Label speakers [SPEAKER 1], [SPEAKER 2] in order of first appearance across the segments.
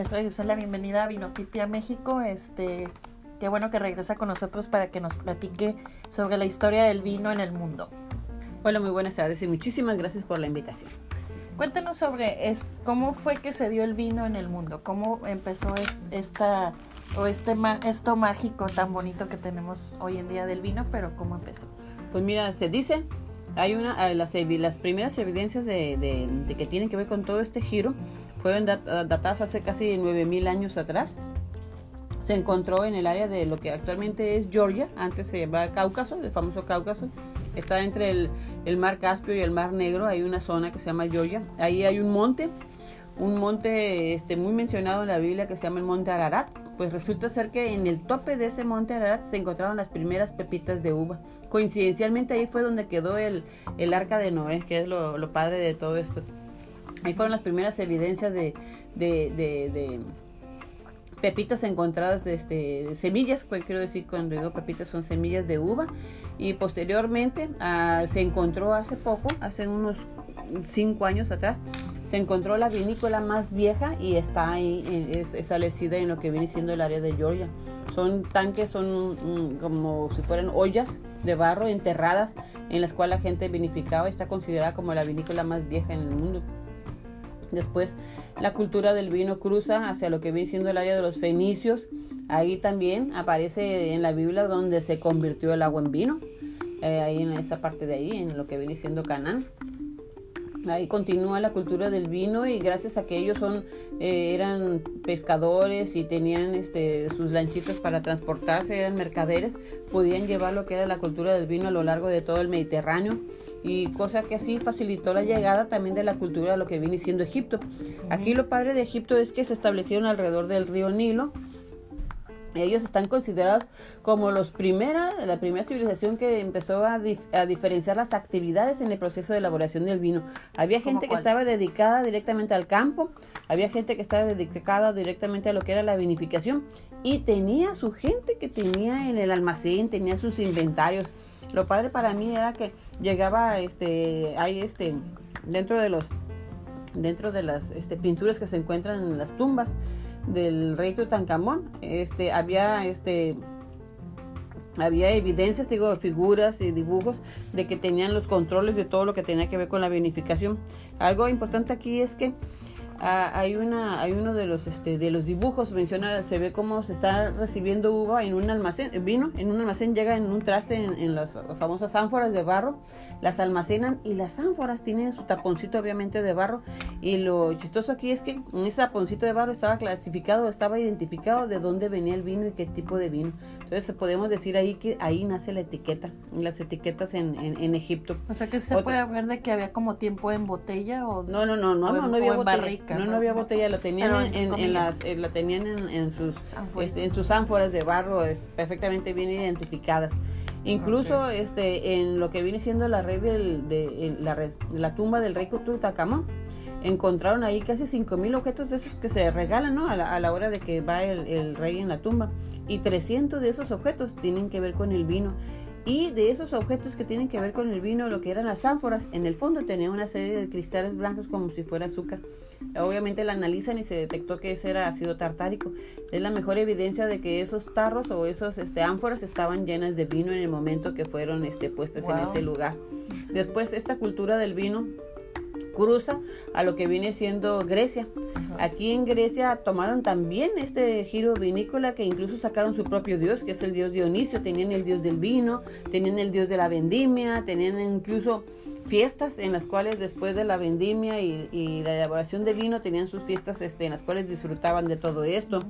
[SPEAKER 1] me es la bienvenida a Vinotipia México. Este, qué bueno que regresa con nosotros para que nos platique sobre la historia del vino en el mundo.
[SPEAKER 2] Hola, muy buenas tardes y muchísimas gracias por la invitación.
[SPEAKER 1] Cuéntanos sobre cómo fue que se dio el vino en el mundo, cómo empezó esta o este esto mágico tan bonito que tenemos hoy en día del vino, pero cómo empezó.
[SPEAKER 2] Pues mira, se dice hay una eh, las, las primeras evidencias de, que tienen que ver con todo este giro fueron datadas hace casi 9000 años atrás. Se encontró en el área de lo que actualmente es Georgia antes se llamaba Cáucaso el famoso Cáucaso. Está entre el, el mar Caspio y el mar Negro hay una zona que se llama Georgia. Ahí hay un monte un monte este, muy mencionado en la Biblia que se llama el monte Ararat pues resulta ser que en el tope de ese monte Ararat se encontraron las primeras pepitas de uva. Coincidencialmente ahí fue donde quedó el, el arca de Noé, que es lo, padre de todo esto. Ahí fueron las primeras evidencias de, de, pepitas encontradas, de, este, semillas, pues quiero decir cuando digo pepitas son semillas de uva. Y posteriormente ah, se encontró hace poco, hace unos cinco años atrás, se encontró la vinícola más vieja y está ahí es establecida en lo que viene siendo el área de Georgia. Son tanques, son como si fueran ollas de barro enterradas en las cuales la gente vinificaba está considerada como la vinícola más vieja en el mundo. Después la cultura del vino cruza hacia lo que viene siendo el área de los fenicios. Ahí también aparece en la Biblia donde se convirtió el agua en vino. Eh, ahí en esa parte de ahí, en lo que viene siendo Canaán. Ahí continúa la cultura del vino y gracias a que ellos son eh, eran pescadores y tenían este, sus lanchitas para transportarse, eran mercaderes, podían llevar lo que era la cultura del vino a lo largo de todo el Mediterráneo y cosa que así facilitó la llegada también de la cultura a lo que viene siendo Egipto. Aquí lo padre de Egipto es que se establecieron alrededor del río Nilo ellos están considerados como los primera, la primera civilización que empezó a, diferenciar las actividades en el proceso de elaboración del vino. Había gente que estaba dedicada directamente al campo, había gente que estaba dedicada directamente a lo que era la vinificación y tenía su gente que tenía en el almacén, tenía sus inventarios. Lo padre para mí era que llegaba, este, hay este, dentro de los, dentro de las este, pinturas que se encuentran en las tumbas del rey Tutankamón, este, había este había evidencias, digo, figuras y dibujos de que tenían los controles de todo lo que tenía que ver con la vinificación. Algo importante aquí es que Ah, hay una hay uno de los este de los dibujos menciona se ve cómo se está recibiendo uva en un almacén vino en un almacén llega en un traste en, las famosas ánforas de barro las almacenan y las ánforas tienen su taponcito obviamente de barro. Y lo chistoso aquí es que en ese taponcito de barro estaba clasificado estaba identificado de dónde venía el vino y qué tipo de vino. Entonces podemos decir ahí que ahí nace la etiqueta las etiquetas en, en, Egipto.
[SPEAKER 1] O sea que se puede ver de que había como tiempo en botella o
[SPEAKER 2] no no no no no, no había botella no, no había botella, la tenían en, las, eh, la tenían en, sus este, en sus ánforas de barro perfectamente bien identificadas. Incluso este en lo que viene siendo la red del, de la red, la tumba del rey Tutankamón, encontraron ahí casi 5000 objetos de esos que se regalan ¿no? a, la, a la hora de que va el, el, rey en la tumba. Y 300 de esos objetos tienen que ver con el vino. Y de esos objetos que tienen que ver con el vino, lo que eran las ánforas, en el fondo tenía una serie de cristales blancos como si fuera azúcar. Obviamente la analizan y se detectó que ese era ácido tartárico. Es la mejor evidencia de que esos tarros o esos este, ánforas estaban llenas de vino en el momento que fueron este, puestas en ese lugar. Después esta cultura del vino cruza a lo que viene siendo Grecia. Aquí en Grecia tomaron también este giro vinícola que incluso sacaron su propio dios, que es el dios Dionisio. Tenían el dios del vino, tenían el dios de la vendimia, tenían incluso fiestas en las cuales después de la vendimia y, la elaboración de vino tenían sus fiestas este, en las cuales disfrutaban de todo esto.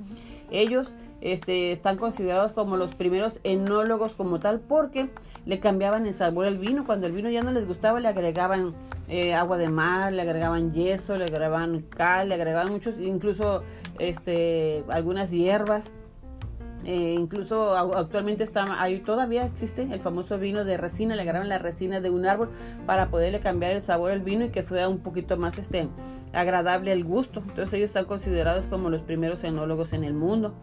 [SPEAKER 2] Ellos este, están considerados como los primeros enólogos como tal porque le cambiaban el sabor al vino. Cuando el vino ya no les gustaba le agregaban eh, agua de mar, le agregaban yeso, le agregaban cal, le agregaban muchos, incluso este, algunas hierbas eh, incluso actualmente está, todavía existe el famoso vino de resina, le agarraron la resina de un árbol para poderle cambiar el sabor al vino y que fuera un poquito más este, agradable el gusto. Entonces ellos están considerados como los primeros enólogos en el mundo.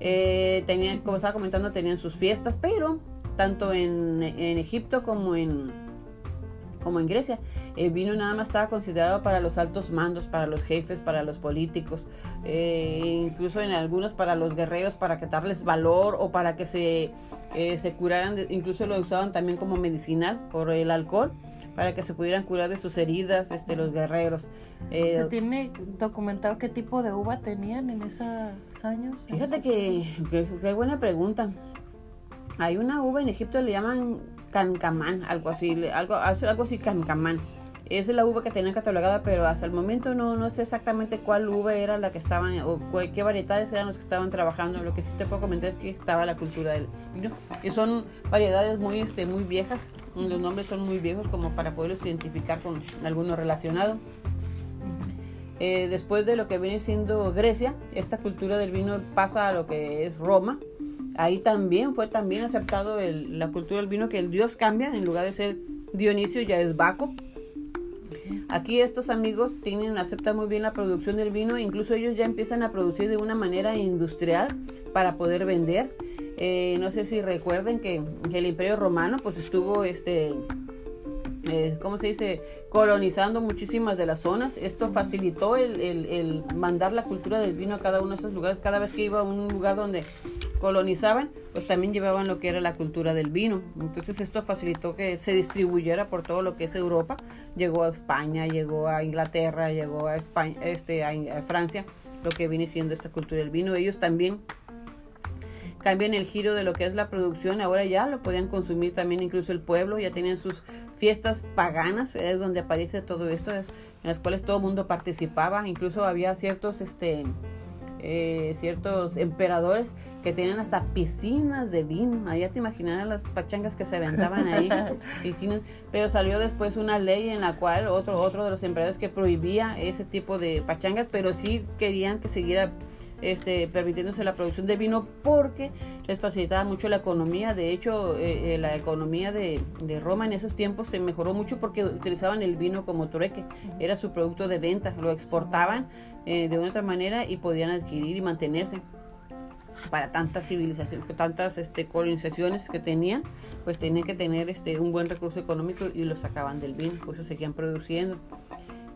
[SPEAKER 2] Eh, tenían, como estaba comentando, tenían sus fiestas, pero tanto en, en Egipto como en, como en Grecia. El vino nada más estaba considerado para los altos mandos, para los jefes, para los políticos, eh, incluso en algunos para los guerreros, para que darles valor o para que se, eh, se curaran, incluso lo usaban también como medicinal por el alcohol para que se pudieran curar de sus heridas este los guerreros.
[SPEAKER 1] Eh, ¿Se tiene documentado qué tipo de uva tenían en esos años?
[SPEAKER 2] Fíjate que, qué buena pregunta. Hay una uva en Egipto le llaman cancamán, algo así, algo, algo así cancamán. Esa es la uva que tenían catalogada, pero hasta el momento no, no sé exactamente cuál uva era la que estaban, o qué variedades eran los que estaban trabajando. Lo que sí te puedo comentar es que estaba la cultura del vino. Y son variedades muy, este, muy viejas, los nombres son muy viejos como para poderlos identificar con alguno relacionado. Eh, después de lo que viene siendo Grecia, esta cultura del vino pasa a lo que es Roma. Ahí también fue también aceptado la cultura del vino que el dios cambia, en lugar de ser Dionisio ya es Baco. Aquí estos amigos tienen, aceptan muy bien la producción del vino, incluso ellos ya empiezan a producir de una manera industrial para poder vender. Eh, no sé si recuerden que, el Imperio Romano pues estuvo este eh, ¿cómo se dice? colonizando muchísimas de las zonas. Esto facilitó el, el, mandar la cultura del vino a cada uno de esos lugares. Cada vez que iba a un lugar donde colonizaban, pues también llevaban lo que era la cultura del vino. Entonces esto facilitó que se distribuyera por todo lo que es Europa. Llegó a España, llegó a Inglaterra, llegó a España, este, a Francia, lo que viene siendo esta cultura del vino. Ellos también cambian el giro de lo que es la producción, ahora ya lo podían consumir también incluso el pueblo, ya tenían sus fiestas paganas, es donde aparece todo esto, en las cuales todo el mundo participaba, incluso había ciertos, este, eh, ciertos emperadores que tenían hasta piscinas de vino, allá te imaginarás las pachangas que se aventaban ahí, piscinas, pero salió después una ley en la cual otro, otro de los emperadores que prohibía ese tipo de pachangas, pero sí querían que siguiera este, permitiéndose la producción de vino porque les facilitaba mucho la economía. De hecho, eh, eh, la economía de, Roma en esos tiempos se mejoró mucho porque utilizaban el vino como trueque, era su producto de venta, lo exportaban eh, de una otra manera y podían adquirir y mantenerse para tantas civilizaciones, tantas este, colonizaciones que tenían, pues tenían que tener este, un buen recurso económico y lo sacaban del vino, por eso seguían produciendo.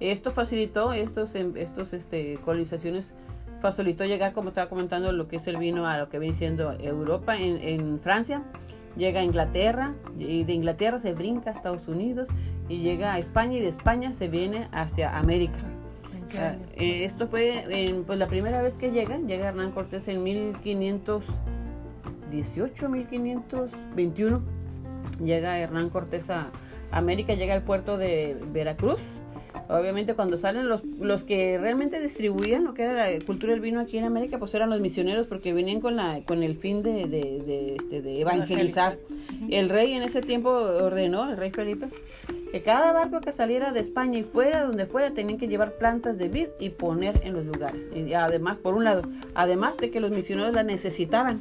[SPEAKER 2] Esto facilitó estos, em, estos este, colonizaciones facilitó llegar, como estaba comentando, lo que es el vino a lo que viene siendo Europa, en, Francia, llega a Inglaterra, y de Inglaterra se brinca a Estados Unidos y llega a España y de España se viene hacia América. Eh, esto fue pues, la primera vez que llega, llega Hernán Cortés en 1518, 1521, llega Hernán Cortés a América, llega al puerto de Veracruz, Obviamente cuando salen los, los que realmente distribuían lo que era la cultura del vino aquí en América, pues eran los misioneros porque venían con, la, con el fin de, de, de, este, evangelizar. El rey en ese tiempo ordenó, el rey Felipe, que cada barco que saliera de España y fuera donde fuera tenían que llevar plantas de vid y poner en los lugares. Y además, por un lado, además de que los misioneros la necesitaban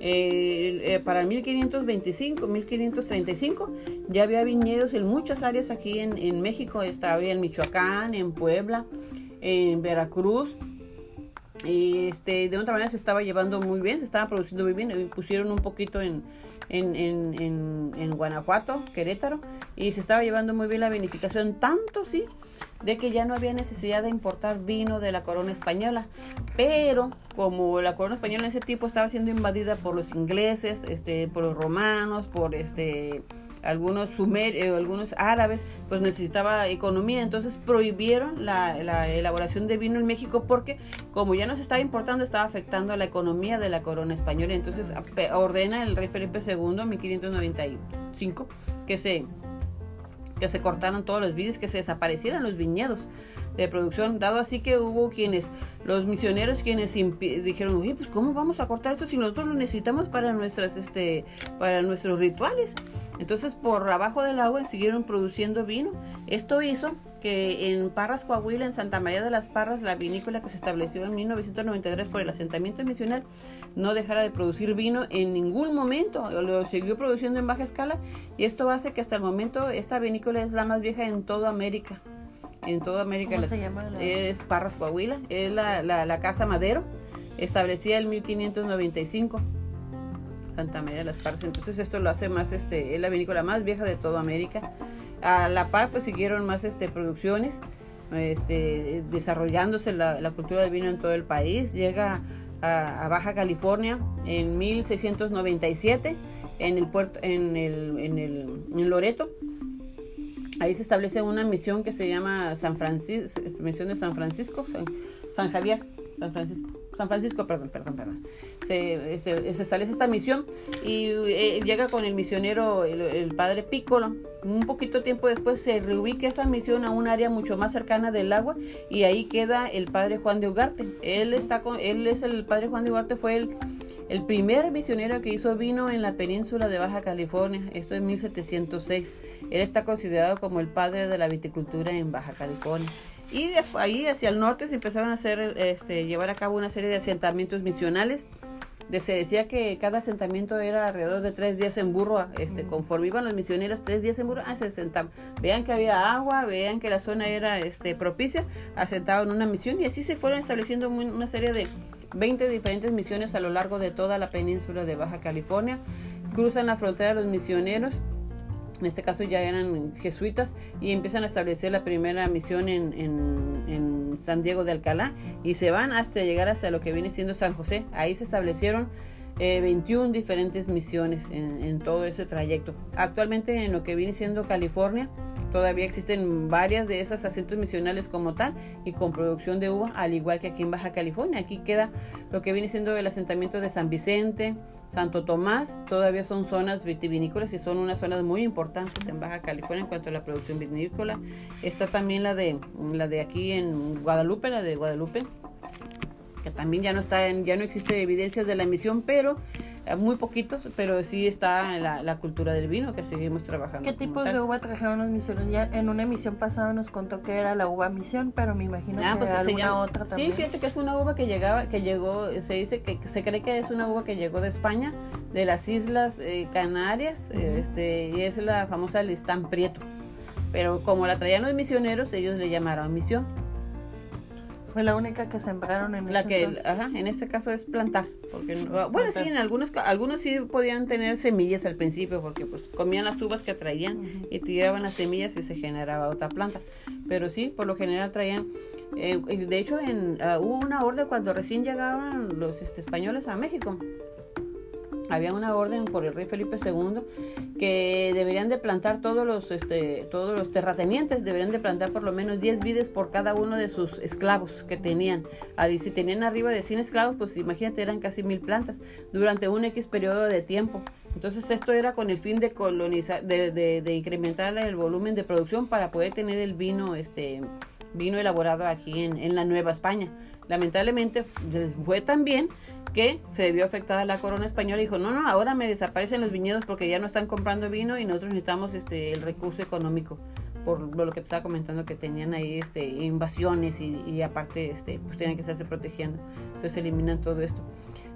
[SPEAKER 2] eh, eh, para 1525, 1535 ya había viñedos en muchas áreas aquí en, México, estaba en Michoacán, en Puebla, en Veracruz. Y este, de otra manera se estaba llevando muy bien, se estaba produciendo muy bien. Pusieron un poquito en, en, en, en, Guanajuato, Querétaro, y se estaba llevando muy bien la vinificación, tanto sí, de que ya no había necesidad de importar vino de la corona española. Pero como la corona española en ese tiempo estaba siendo invadida por los ingleses, este, por los romanos, por este algunos sumerios, eh, algunos árabes, pues necesitaba economía, entonces prohibieron la, elaboración de vino en México porque como ya no se estaba importando, estaba afectando a la economía de la corona española, entonces ordena el rey Felipe II en 1595 que se que se cortaran todos los vides, que se desaparecieran los viñedos de producción, dado así que hubo quienes, los misioneros quienes dijeron, oye, pues cómo vamos a cortar esto si nosotros lo necesitamos para nuestras, este, para nuestros rituales. Entonces, por abajo del agua siguieron produciendo vino. Esto hizo que en Parras, Coahuila, en Santa María de las Parras, la vinícola que se estableció en 1993 por el asentamiento misional, no dejara de producir vino en ningún momento. Lo siguió produciendo en baja escala y esto hace que hasta el momento esta vinícola es la más vieja en toda América. En toda América.
[SPEAKER 1] ¿Cómo se llama?
[SPEAKER 2] Es Parras, Coahuila. Es la, la, la Casa Madero, establecida en 1595. Santa María de las Parras. Entonces esto lo hace más, este, es la vinícola más vieja de toda América. A la par, pues siguieron más este, producciones, este, desarrollándose la, la cultura del vino en todo el país. Llega a, Baja California en 1697 en el puerto en el, en el en Loreto ahí se establece una misión que se llama San Francisco misión de San Francisco San Javier San Francisco San Francisco, perdón, perdón, perdón. Se, establece esta misión y eh, llega con el misionero, el, padre Piccolo. Un poquito tiempo después se reubica esa misión a un área mucho más cercana del agua y ahí queda el padre Juan de Ugarte. Él, está con, él es el padre Juan de Ugarte, fue el, el primer misionero que hizo vino en la península de Baja California. Esto es 1706. Él está considerado como el padre de la viticultura en Baja California. Y de ahí hacia el norte se empezaron a hacer, este, llevar a cabo una serie de asentamientos misionales. De, se decía que cada asentamiento era alrededor de tres días en burro. Este, Conforme iban los misioneros, tres días en burro, ah, se asentaban. Vean que había agua, vean que la zona era este, propicia, asentaban una misión y así se fueron estableciendo una serie de 20 diferentes misiones a lo largo de toda la península de Baja California. Cruzan la frontera los misioneros en este caso ya eran jesuitas y empiezan a establecer la primera misión en, en, San Diego de Alcalá y se van hasta llegar hasta lo que viene siendo San José. Ahí se establecieron 21 eh, diferentes misiones en, en, todo ese trayecto. Actualmente en lo que viene siendo California todavía existen varias de esas asientos misionales como tal y con producción de uva, al igual que aquí en Baja California. Aquí queda lo que viene siendo el asentamiento de San Vicente, Santo Tomás, todavía son zonas vitivinícolas y son unas zonas muy importantes en Baja California en cuanto a la producción vitivinícola. Está también la de la de aquí en Guadalupe, la de Guadalupe, que también ya no está en, ya no existe evidencias de la emisión, pero eh, muy poquitos, pero sí está la, la cultura del vino que seguimos trabajando.
[SPEAKER 1] ¿Qué tipos de uva trajeron los misiones? Ya en una emisión pasada nos contó que era la uva misión, pero me imagino ah, que pues alguna otra también.
[SPEAKER 2] Sí, fíjate que es una uva que llegaba, que llegó, se dice que, se cree que es una uva que llegó de España, de las Islas eh, Canarias, este, y es la famosa Listán Prieto. Pero como la traían los misioneros, ellos le llamaron misión.
[SPEAKER 1] Fue la única que sembraron en
[SPEAKER 2] la que ajá, en este caso es plantar porque bueno sí en algunos algunos sí podían tener semillas al principio porque pues comían las uvas que traían y tiraban las semillas y se generaba otra planta. Pero sí por lo general traían eh, de hecho en, ah, hubo una orden cuando recién llegaron los este, españoles a México había una orden por el rey Felipe II que deberían de plantar todos los este, todos los terratenientes deberían de plantar por lo menos 10 vides por cada uno de sus esclavos que tenían. Y si tenían arriba de 100 esclavos, pues imagínate, eran casi mil plantas durante un X periodo de tiempo. Entonces esto era con el fin de colonizar, de, de, incrementar el volumen de producción para poder tener el vino, este, vino elaborado aquí en, en la Nueva España. Lamentablemente les fue tan bien que se debió afectar a la corona española y dijo, no, no, ahora me desaparecen los viñedos porque ya no están comprando vino y nosotros necesitamos este el recurso económico por lo que te estaba comentando que tenían ahí este invasiones y, y aparte este pues tenían que estarse protegiendo entonces eliminan todo esto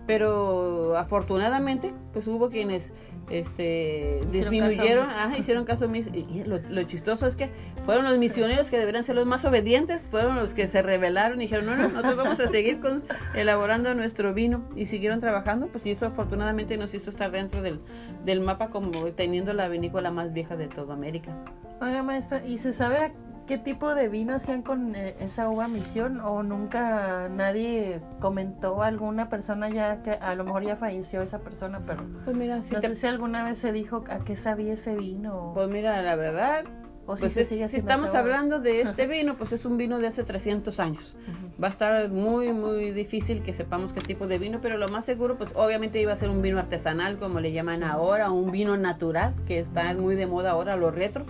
[SPEAKER 2] pero afortunadamente pues hubo quienes este disminuyeron hicieron caso omiso y lo, lo, chistoso es que fueron los misioneros que deberían ser los más obedientes fueron los que se rebelaron y dijeron no no nosotros vamos a seguir con elaborando nuestro vino y siguieron trabajando pues y eso afortunadamente nos hizo estar dentro del, del mapa como teniendo la vinícola más vieja de toda América.
[SPEAKER 1] Oiga maestra y se sabe qué tipo de vino hacían con eh, esa uva misión o nunca nadie comentó alguna persona ya que a lo mejor ya falleció esa persona pero pues mira, no sé si alguna vez se dijo a qué sabía ese vino
[SPEAKER 2] pues mira la verdad o si, pues si estamos hablando de este vino pues es un vino de hace 300 años. Va a estar muy muy difícil que sepamos qué tipo de vino pero lo más seguro pues obviamente iba a ser un vino artesanal como le llaman ahora un vino natural que está muy de moda ahora lo retro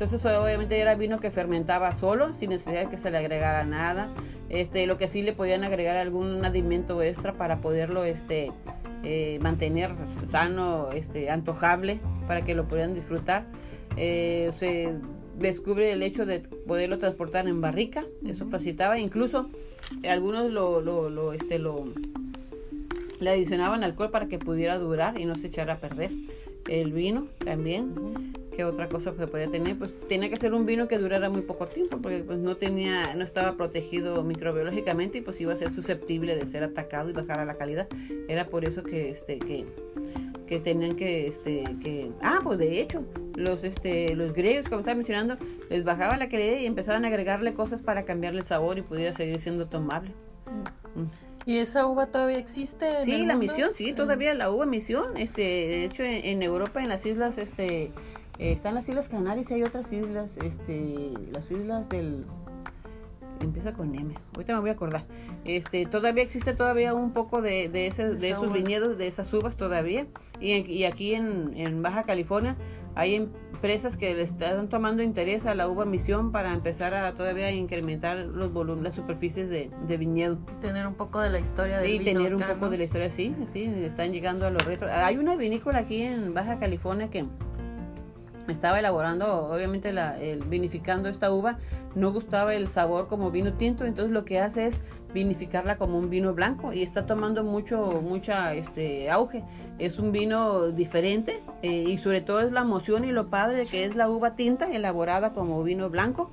[SPEAKER 2] entonces obviamente era vino que fermentaba solo, sin necesidad de que se le agregara nada. Este, lo que sí le podían agregar algún alimento extra para poderlo este, eh, mantener sano, este, antojable, para que lo pudieran disfrutar. Eh, se descubre el hecho de poderlo transportar en barrica, eso facilitaba, incluso algunos lo, lo, lo, este, lo, le adicionaban alcohol para que pudiera durar y no se echara a perder. El vino también otra cosa se podía tener, pues tenía que ser un vino que durara muy poco tiempo, porque pues no tenía, no estaba protegido microbiológicamente y pues iba a ser susceptible de ser atacado y bajar a la calidad. Era por eso que este que, que tenían que este que ah pues de hecho los, este, los griegos, como estaba mencionando, les bajaba la calidad y empezaban a agregarle cosas para cambiarle el sabor y pudiera seguir siendo tomable.
[SPEAKER 1] Mm. ¿Y esa uva todavía existe?
[SPEAKER 2] sí, la misión, sí, todavía la uva misión. Este, de hecho, en, Europa, en las islas, este, eh, están las islas Canarias y hay otras islas, este, las islas del empieza con M. Ahorita me voy a acordar. Este, todavía existe todavía un poco de, de, ese, de esos viñedos, de esas uvas todavía. Y, y aquí en, en, Baja California hay empresas que le están tomando interés a la uva misión para empezar a todavía incrementar los volúmenes, las superficies de, de, viñedo.
[SPEAKER 1] Tener un poco de la historia del
[SPEAKER 2] sí, tener un poco de la historia, sí, sí, están llegando a los retos. Hay una vinícola aquí en Baja California que estaba elaborando, obviamente la, el, vinificando esta uva, no gustaba el sabor como vino tinto, entonces lo que hace es vinificarla como un vino blanco y está tomando mucho, mucha este auge. Es un vino diferente eh, y sobre todo es la emoción y lo padre que es la uva tinta elaborada como vino blanco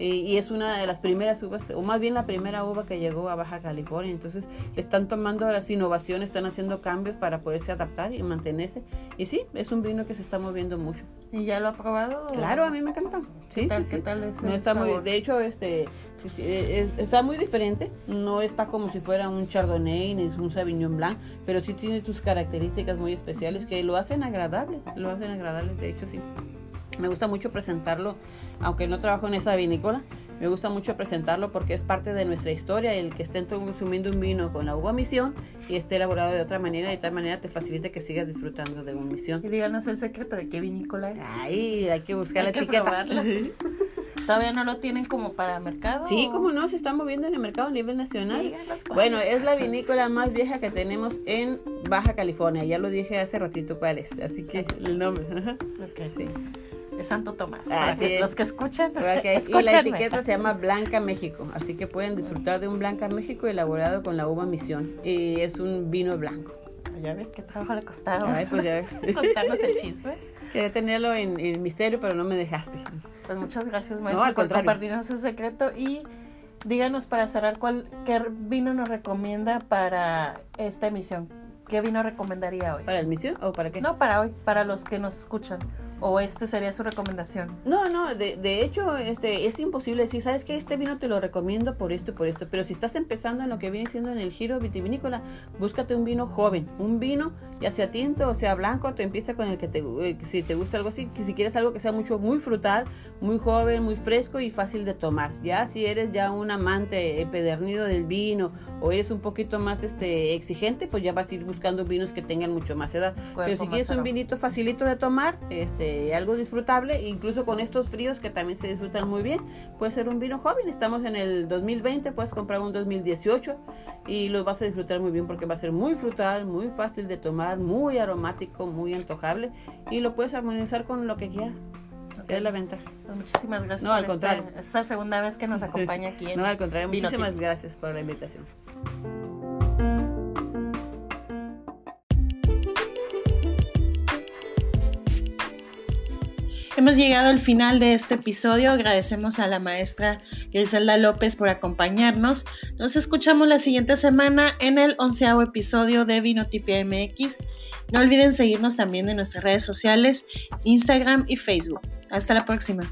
[SPEAKER 2] y, es una de las primeras uvas, o más bien la primera uva que llegó a Baja California. Entonces están tomando las innovaciones, están haciendo cambios para poderse adaptar y mantenerse. Y sí, es un vino que se está moviendo mucho.
[SPEAKER 1] ¿Y ya lo ha probado?
[SPEAKER 2] Claro, a mí me encanta. Sí,
[SPEAKER 1] ¿Qué
[SPEAKER 2] sí,
[SPEAKER 1] tal,
[SPEAKER 2] sí. no está muy, de hecho, este, está muy diferente. No está como si fuera un Chardonnay ni un Sauvignon Blanc, pero sí tiene sus características muy especiales que lo hacen agradable. Lo hacen agradable, de hecho, sí. Me gusta mucho presentarlo, aunque no trabajo en esa vinícola, me gusta mucho presentarlo porque es parte de nuestra historia. El que estén consumiendo un vino con la uva misión y esté elaborado de otra manera, de tal manera te facilita que sigas disfrutando de un misión.
[SPEAKER 1] Y díganos el secreto de qué vinícola es.
[SPEAKER 2] Ay, hay que buscar la etiqueta.
[SPEAKER 1] ¿Todavía no lo tienen como para mercado?
[SPEAKER 2] Sí, como no, se está moviendo en el mercado a nivel nacional. Bueno, es la vinícola más vieja que tenemos en Baja California. Ya lo dije hace ratito cuál es, así que el nombre.
[SPEAKER 1] ok, sí. Santo Tomás. los que escuchan,
[SPEAKER 2] Y la etiqueta se llama Blanca México, así que pueden disfrutar de un Blanca México elaborado con la uva misión. Y es un vino blanco.
[SPEAKER 1] Ya ves qué trabajo le costaba.
[SPEAKER 2] Ay, pues ya
[SPEAKER 1] Contarnos el chisme.
[SPEAKER 2] Quería tenerlo en, misterio, pero no me dejaste.
[SPEAKER 1] Pues muchas gracias, maestro, por compartirnos ese secreto. Y díganos para cerrar, ¿cuál, ¿qué vino nos recomienda para esta emisión? ¿Qué vino recomendaría hoy?
[SPEAKER 2] ¿Para la emisión o para qué?
[SPEAKER 1] No, para hoy, para los que nos escuchan. ¿O este sería su recomendación?
[SPEAKER 2] No, no, de, de hecho este, es imposible decir, ¿sabes qué? Este vino te lo recomiendo por esto y por esto. Pero si estás empezando en lo que viene siendo en el giro vitivinícola, búscate un vino joven. Un vino, ya sea tinto o sea blanco, te empieza con el que te, eh, si te gusta algo así. Que si quieres algo que sea mucho, muy frutal, muy joven, muy fresco y fácil de tomar. Ya si eres ya un amante empedernido del vino o eres un poquito más este exigente, pues ya vas a ir buscando vinos que tengan mucho más edad. Pero si quieres un vinito facilito de tomar, este eh, algo disfrutable, incluso con estos fríos que también se disfrutan muy bien. Puede ser un vino joven, estamos en el 2020, puedes comprar un 2018 y lo vas a disfrutar muy bien porque va a ser muy frutal, muy fácil de tomar, muy aromático, muy antojable y lo puedes armonizar con lo que quieras. Es la ventaja.
[SPEAKER 1] Pues muchísimas gracias
[SPEAKER 2] no, al contrario.
[SPEAKER 1] Esta, segunda vez que nos acompaña aquí.
[SPEAKER 2] no, al contrario, muchísimas gracias por la invitación.
[SPEAKER 1] Hemos llegado al final de este episodio. Agradecemos a la maestra Griselda López por acompañarnos. Nos escuchamos la siguiente semana en el onceavo episodio de Vinotipia MX. No olviden seguirnos también en nuestras redes sociales, Instagram y Facebook. Hasta la próxima.